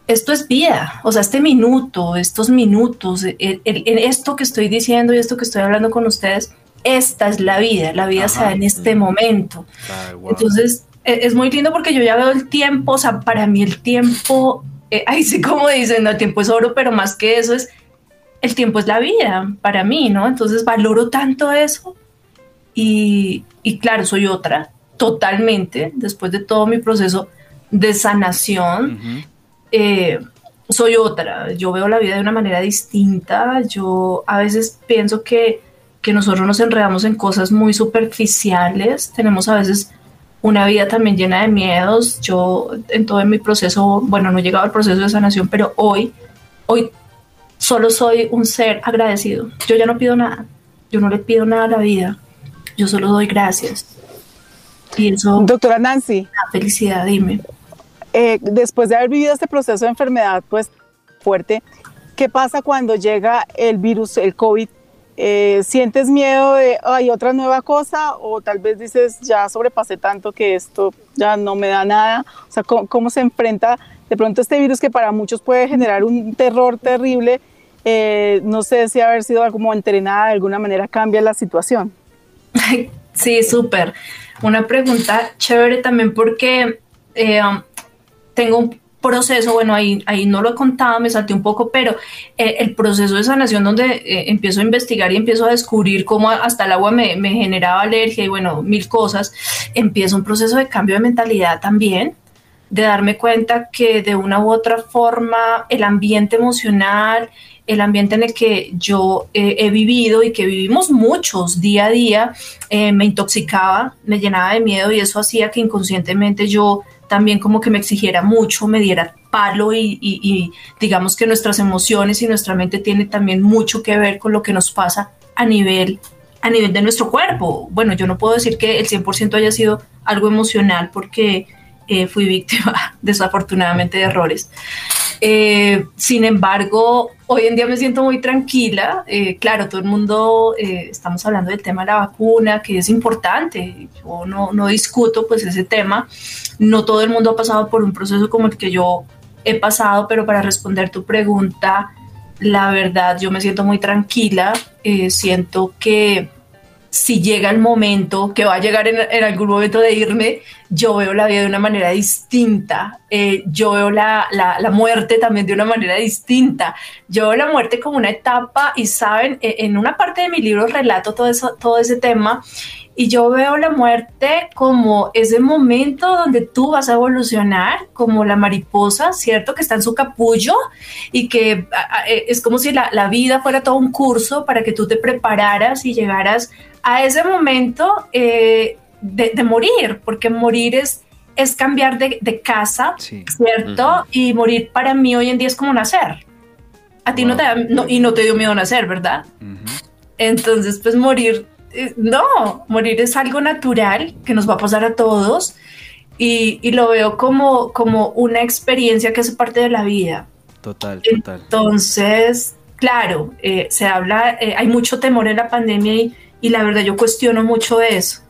esto es vida, o sea, este minuto, estos minutos, el, el, esto que estoy diciendo y esto que estoy hablando con ustedes, esta es la vida, la vida Ajá. se da en este mm. momento. Ay, wow. Entonces, es, es, muy lindo porque yo ya veo el tiempo, o sea, para mí el tiempo, eh, ahí sí como dicen, no, el tiempo es oro, pero más que eso es, el tiempo es la vida para mí, ¿no? Entonces valoro tanto eso y, y claro, soy otra, totalmente, después de todo mi proceso de sanación. Uh -huh eh, soy otra, yo veo la vida de una manera distinta, yo a veces pienso que, que nosotros nos enredamos en cosas muy superficiales, tenemos a veces una vida también llena de miedos, yo en todo mi proceso, bueno, no he llegado al proceso de sanación, pero hoy, hoy solo soy un ser agradecido, yo ya no pido nada, yo no le pido nada a la vida, yo solo doy gracias. Y eso... Doctora Nancy. Felicidad, dime eh, después de haber vivido este proceso de enfermedad pues fuerte, ¿qué pasa cuando llega el virus, el COVID? Eh, ¿Sientes miedo de, hay otra nueva cosa? O tal vez dices, ya sobrepasé tanto que esto ya no me da nada. O sea, ¿cómo, se enfrenta de pronto este virus que para muchos puede generar un terror terrible? Eh, no sé si haber sido como entrenada de alguna manera cambia la situación. <laughs> Sí, súper. Una pregunta chévere también porque eh, tengo un proceso, bueno, ahí, ahí no lo he contado, me salté un poco, pero eh, el proceso de sanación donde eh, empiezo a investigar y empiezo a descubrir cómo hasta el agua me, me, generaba alergia y bueno, mil cosas, empiezo un proceso de cambio de mentalidad también, de darme cuenta que de una u otra forma el ambiente emocional, el ambiente en el que yo eh, he vivido y que vivimos muchos día a día, eh, me intoxicaba, me llenaba de miedo y eso hacía que inconscientemente yo también como que me exigiera mucho, me diera palo y, digamos que nuestras emociones y nuestra mente tiene también mucho que ver con lo que nos pasa a nivel, a nivel de nuestro cuerpo. Bueno, yo no puedo decir que el 100% haya sido algo emocional porque eh, fui víctima <laughs> desafortunadamente de errores. Eh, sin embargo, hoy en día me siento muy tranquila. Eh, claro, todo el mundo, eh, estamos hablando del tema de la vacuna, que es importante. Yo no, no discuto pues ese tema. No todo el mundo ha pasado por un proceso como el que yo he pasado, pero para responder tu pregunta, la verdad, yo me siento muy tranquila. Eh, siento que si llega el momento, que va a llegar en, en, algún momento de irme, yo veo la vida de una manera distinta, eh, yo veo la, la, la, muerte también de una manera distinta, yo veo la muerte como una etapa y saben, e, en una parte de mi libro relato todo, eso, todo ese tema y yo veo la muerte como ese momento donde tú vas a evolucionar, como la mariposa, ¿cierto? Que está en su capullo y que e, es como si la, la vida fuera todo un curso para que tú te prepararas y llegaras a ese momento eh, de, de, morir, porque morir es, es cambiar de, de casa, Sí. ¿cierto? Y morir para mí hoy en día es como nacer. A ti no te da, no- y no te dio miedo nacer, ¿verdad? Entonces, pues morir, eh, no, morir es algo natural que nos va a pasar a todos y, y lo veo como, como una experiencia que hace parte de la vida. Total, total. Entonces, claro, eh, se habla, eh, hay mucho temor en la pandemia y, y la verdad yo cuestiono mucho eso,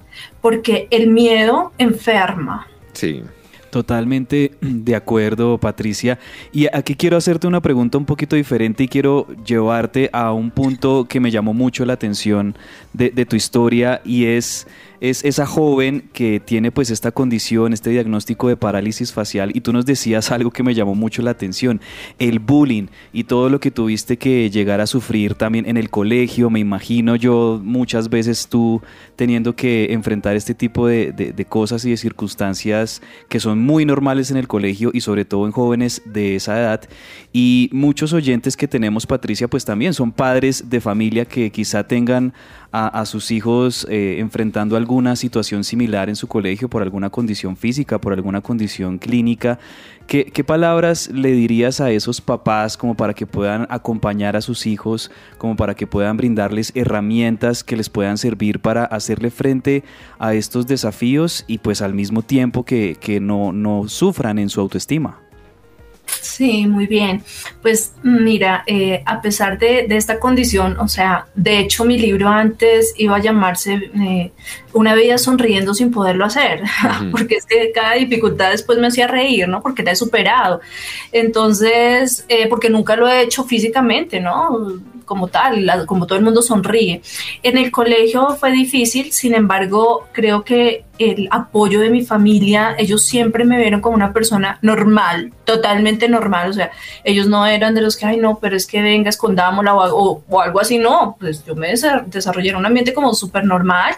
porque el miedo enferma. Sí. Totalmente de acuerdo, Patricia. Y aquí quiero hacerte una pregunta un poquito diferente y quiero llevarte a un punto que me llamó mucho la atención de, de tu historia y es, es esa joven que tiene pues esta condición, este diagnóstico de parálisis facial y tú nos decías <laughs> algo que me llamó mucho la atención, el bullying y todo lo que tuviste que llegar a sufrir también en el colegio, me imagino yo muchas veces tú teniendo que enfrentar este tipo de, de- de cosas y de circunstancias que son muy normales en el colegio y sobre todo en jóvenes de esa edad. Y muchos oyentes que tenemos, Patricia, pues también son padres de familia que quizá tengan a, sus hijos eh, enfrentando alguna situación similar en su colegio por alguna condición física, por alguna condición clínica. ¿Qué, qué palabras le dirías a esos papás como para que puedan acompañar a sus hijos, como para que puedan brindarles herramientas que les puedan servir para hacerle frente a estos desafíos y pues al mismo tiempo que, que no, no sufran en su autoestima? Sí, muy bien. Pues mira, eh, a pesar de, de esta condición, o sea, de hecho mi libro antes iba a llamarse eh, Una vida sonriendo sin poderlo hacer, <laughs> porque es que cada dificultad después me hacía reír, ¿no? Porque la he superado. Entonces, eh, porque nunca lo he hecho físicamente, ¿no? Como tal, la- como todo el mundo sonríe. En el colegio fue difícil, sin embargo, creo que el apoyo de mi familia, ellos siempre me vieron como una persona normal, totalmente normal, o sea, ellos no eran de los que, ay, no, pero es que venga, escondámosla o, o- o algo así, no, pues yo me desa- desarrollé en un ambiente como súper normal,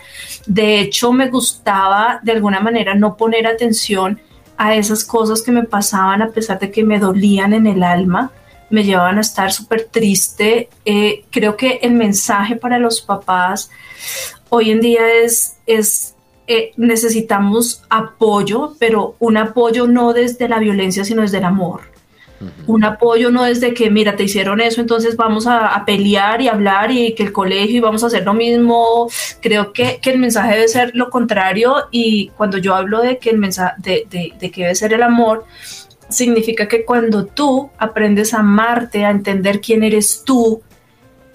de hecho me gustaba de alguna manera no poner atención a esas cosas que me pasaban a pesar de que me dolían en el alma, me llevaban a estar súper triste. Eh, creo que el mensaje para los papás hoy en día es, es eh, necesitamos apoyo, pero un apoyo no desde la violencia, sino desde el amor. Un apoyo no desde que, mira, te hicieron eso, entonces vamos a, a pelear y hablar y que el colegio y vamos a hacer lo mismo. Creo que, que el mensaje debe ser lo contrario y cuando yo hablo de que el mensaje, de, de- de que debe ser el amor, significa que cuando tú aprendes a amarte, a entender quién eres tú,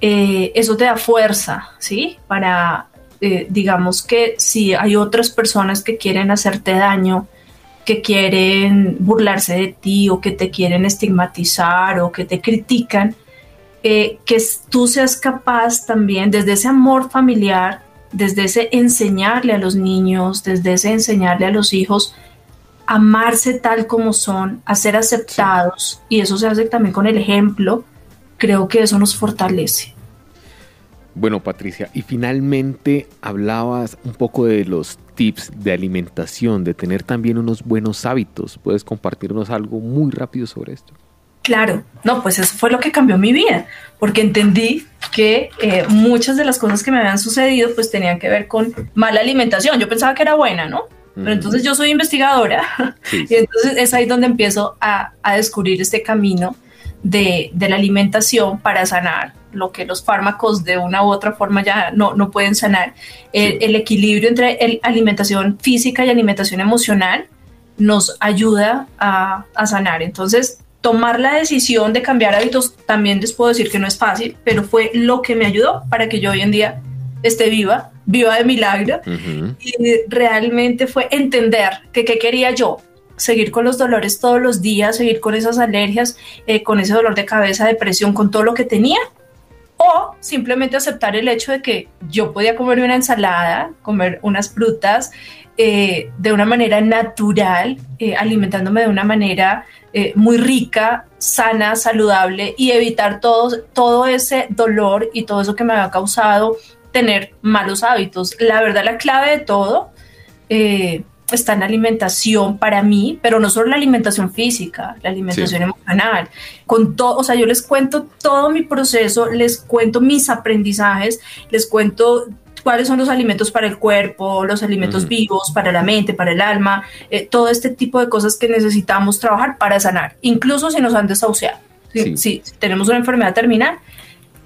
eh, eso te da fuerza, ¿sí? Para, eh, digamos que si hay otras personas que quieren hacerte daño, que quieren burlarse de ti o que te quieren estigmatizar o que te critican, eh, que tú seas capaz también desde ese amor familiar, desde ese enseñarle a los niños, desde ese enseñarle a los hijos, amarse tal como son, a ser aceptados, y eso se hace también con el ejemplo, creo que eso nos fortalece. Bueno, Patricia, y finalmente hablabas un poco de los tips de alimentación, de tener también unos buenos hábitos. ¿Puedes compartirnos algo muy rápido sobre esto? Claro, no, pues eso fue lo que cambió mi vida, porque entendí que eh, muchas de las cosas que me habían sucedido pues tenían que ver con mala alimentación. Yo pensaba que era buena, ¿no? Pero entonces yo soy investigadora <laughs> Sí, y entonces es ahí donde empiezo a, a descubrir este camino de, de la alimentación para sanar lo que los fármacos de una u otra forma ya no, no pueden sanar. El, Sí. el equilibrio entre el- alimentación física y alimentación emocional nos ayuda a, a sanar. Entonces, tomar la decisión de cambiar hábitos también les puedo decir que no es fácil, pero fue lo que me ayudó para que yo hoy en día esté viva, viva de milagro. Y realmente fue entender que qué quería yo, seguir con los dolores todos los días, seguir con esas alergias, eh, con ese dolor de cabeza, depresión, con todo lo que tenía, o simplemente aceptar el hecho de que yo podía comer una ensalada, comer unas frutas eh, de una manera natural, eh, alimentándome de una manera muy rica, sana, saludable y evitar todo, todo ese dolor y todo eso que me había causado tener malos hábitos. La verdad, la clave de todo eh, está en la alimentación para mí, pero no solo la alimentación física, la alimentación emocional. Con todo, o sea, yo les cuento todo mi proceso, les cuento mis aprendizajes, les cuento cuáles son los alimentos para el cuerpo, los alimentos vivos, para la mente, para el alma, eh, todo este tipo de cosas que necesitamos trabajar para sanar, incluso si nos han desahuciado. Si, si tenemos una enfermedad terminal,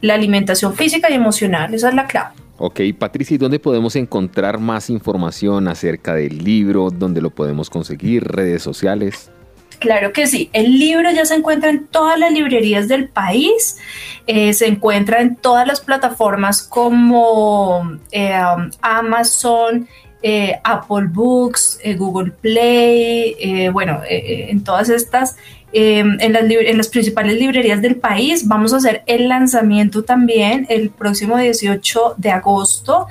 la alimentación física y emocional, esa es la clave. Ok, Patricia, ¿y dónde podemos encontrar más información acerca del libro? ¿Dónde lo podemos conseguir? ¿Redes sociales? Claro que sí. El libro ya se encuentra en todas las librerías del país. Eh, se encuentra en todas las plataformas como eh, Amazon, eh, Apple Books, Google Play, bueno, en todas estas Em, en, las en, las, principales librerías del país. Vamos a hacer el lanzamiento también el próximo 18 de agosto.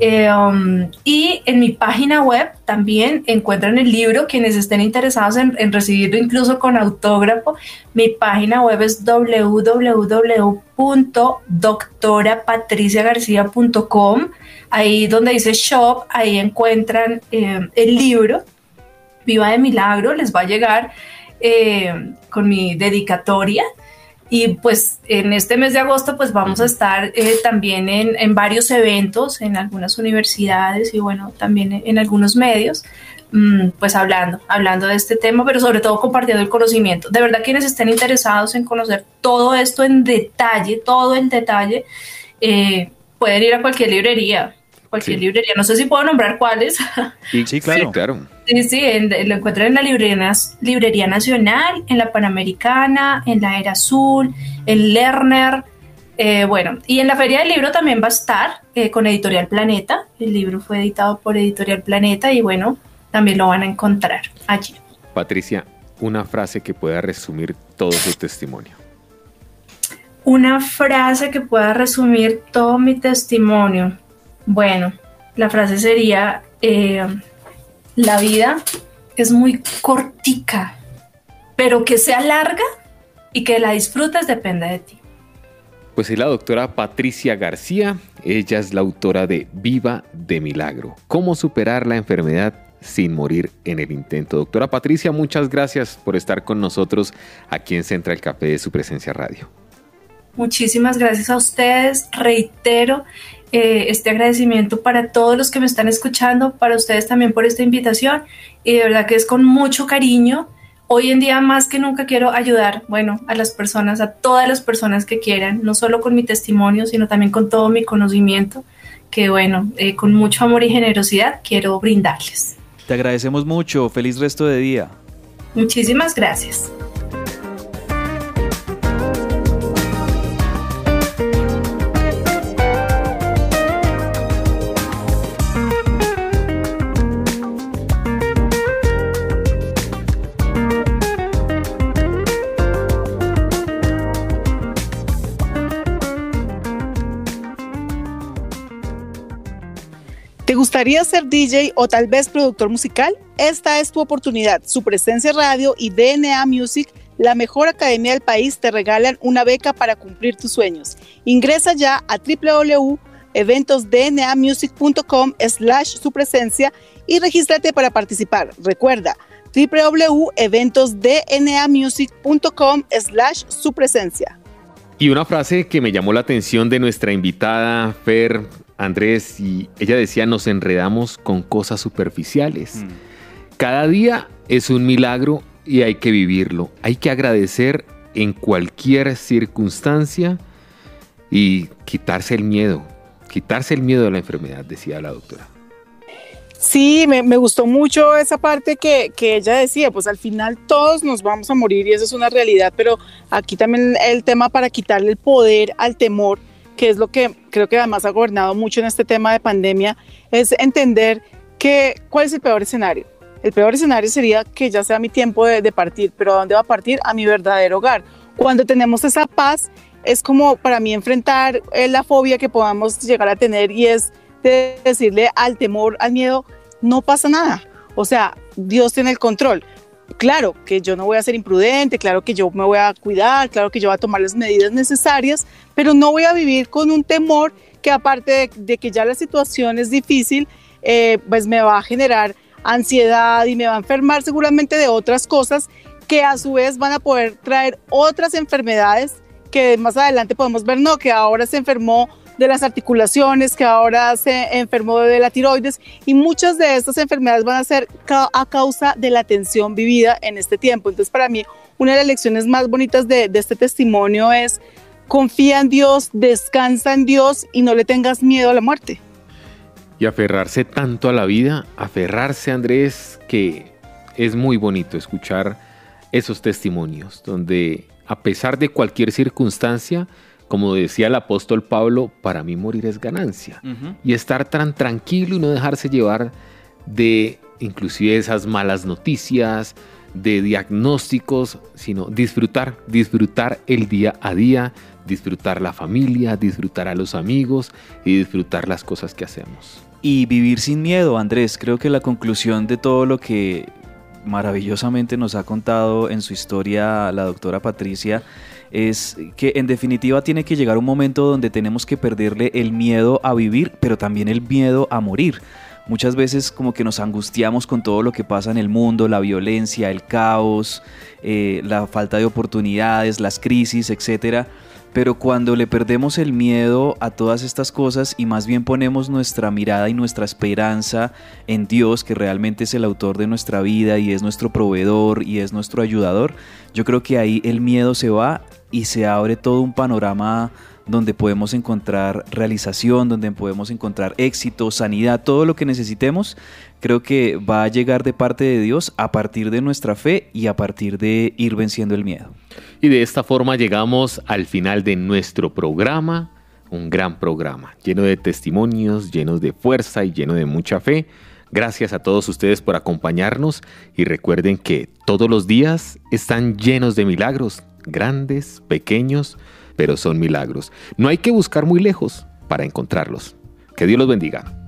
Em, y en mi página web también encuentran el libro, quienes estén interesados en, recibirlo incluso con autógrafo. Mi página web es www.doctorapatriciagarcia.com. Ahí donde dice shop, ahí encuentran em, el libro. Viva de Milagro, les va a llegar eh, con mi dedicatoria. Y pues en este mes de agosto pues vamos a estar eh, también en, varios eventos, en algunas universidades y bueno, también en, algunos medios, mm, pues hablando, hablando de este tema, pero sobre todo compartiendo el conocimiento. De verdad quienes estén interesados en conocer todo esto en detalle, todo en detalle, eh, pueden ir a cualquier librería, cualquier librería. No sé si puedo nombrar cuáles. <laughs> Sí, claro. claro. Sí, sí, lo encuentran en la librería, librería Nacional, en la Panamericana, en la Era Azul, en Lerner. Eh, bueno, y en la Feria del Libro también va a estar eh, con Editorial Planeta. El libro fue editado por Editorial Planeta y bueno, también lo van a encontrar allí. Patricia, una frase que pueda resumir todo su testimonio. Una frase que pueda resumir todo mi testimonio. Bueno, la frase sería, eh, la vida es muy cortica, pero que sea larga y que la disfrutes depende de ti. Pues es la doctora Patricia García, ella es la autora de Viva de Milagro, cómo superar la enfermedad sin morir en el intento. Doctora Patricia, muchas gracias por estar con nosotros aquí en Central Café de su presencia radio. Muchísimas gracias a ustedes. Reitero eh, este agradecimiento para todos los que me están escuchando, para ustedes también por esta invitación y de verdad que es con mucho cariño. Hoy en día más que nunca quiero ayudar, bueno, a las personas, a todas las personas que quieran, no solo con mi testimonio, sino también con todo mi conocimiento, que bueno, eh, con mucho amor y generosidad quiero brindarles. Te agradecemos mucho, feliz resto de día. Muchísimas gracias. Gustaría ser DJ o tal vez productor musical? Esta es tu oportunidad. Su presencia radio y DNA Music, la mejor academia del país, te regalan una beca para cumplir tus sueños. Ingresa ya a www.eventosdnamusic.com slash su presencia y regístrate para participar. Recuerda, www.eventosdnamusic.com slash su presencia. Y una frase que me llamó la atención de nuestra invitada Fer Andrés, y ella decía, nos enredamos con cosas superficiales. Mm. Cada día es un milagro y hay que vivirlo. Hay que agradecer en cualquier circunstancia y quitarse el miedo, quitarse el miedo de la enfermedad, decía la doctora. Sí, me, gustó mucho esa parte que, que, ella decía, pues al final todos nos vamos a morir y eso es una realidad, pero aquí también el tema para quitarle el poder al temor que es lo que creo que además ha gobernado mucho en este tema de pandemia, es entender que, cuál es el peor escenario. El peor escenario sería que ya sea mi tiempo de, partir, pero ¿a dónde va a partir? A mi verdadero hogar. Cuando tenemos esa paz, es como para mí enfrentar eh, la fobia que podamos llegar a tener y es decirle al temor, al miedo, no pasa nada. O sea, Dios tiene el control claro que yo no voy a ser imprudente, claro que yo me voy a cuidar, claro que yo voy a tomar las medidas necesarias, pero no voy a vivir con un temor que aparte de, que ya la situación es difícil, eh, pues me va a generar ansiedad y me va a enfermar seguramente de otras cosas que a su vez van a poder traer otras enfermedades que más adelante podemos ver, no, que ahora se enfermó de las articulaciones, que ahora se enfermó de la tiroides y muchas de estas enfermedades van a ser a causa de la tensión vivida en este tiempo. Entonces para mí una de las lecciones más bonitas de, de este testimonio es confía en Dios, descansa en Dios y no le tengas miedo a la muerte. Y aferrarse tanto a la vida, aferrarse Andrés, que es muy bonito escuchar esos testimonios, donde a pesar de cualquier circunstancia, como decía el apóstol Pablo, para mí morir es ganancia. Y estar tan tranquilo y no dejarse llevar de inclusive esas malas noticias, de diagnósticos, sino disfrutar, disfrutar el día a día, disfrutar la familia, disfrutar a los amigos y disfrutar las cosas que hacemos. Y vivir sin miedo, Andrés, creo que la conclusión de todo lo que maravillosamente nos ha contado en su historia la doctora Patricia es que en definitiva tiene que llegar un momento donde tenemos que perderle el miedo a vivir, pero también el miedo a morir. Muchas veces como que nos angustiamos con todo lo que pasa en el mundo, la violencia, el caos, eh, la falta de oportunidades, las crisis, etcétera pero cuando le perdemos el miedo a todas estas cosas y más bien ponemos nuestra mirada y nuestra esperanza en Dios, que realmente es el autor de nuestra vida y es nuestro proveedor y es nuestro ayudador, yo creo que ahí el miedo se va y se abre todo un panorama donde podemos encontrar realización, donde podemos encontrar éxito, sanidad, todo lo que necesitemos, creo que va a llegar de parte de Dios a partir de nuestra fe y a partir de ir venciendo el miedo. Y de esta forma llegamos al final de nuestro programa, un gran programa, lleno de testimonios, lleno de fuerza y lleno de mucha fe. Gracias a todos ustedes por acompañarnos y recuerden que todos los días están llenos de milagros, grandes, pequeños, pero son milagros. No hay que buscar muy lejos para encontrarlos. Que Dios los bendiga.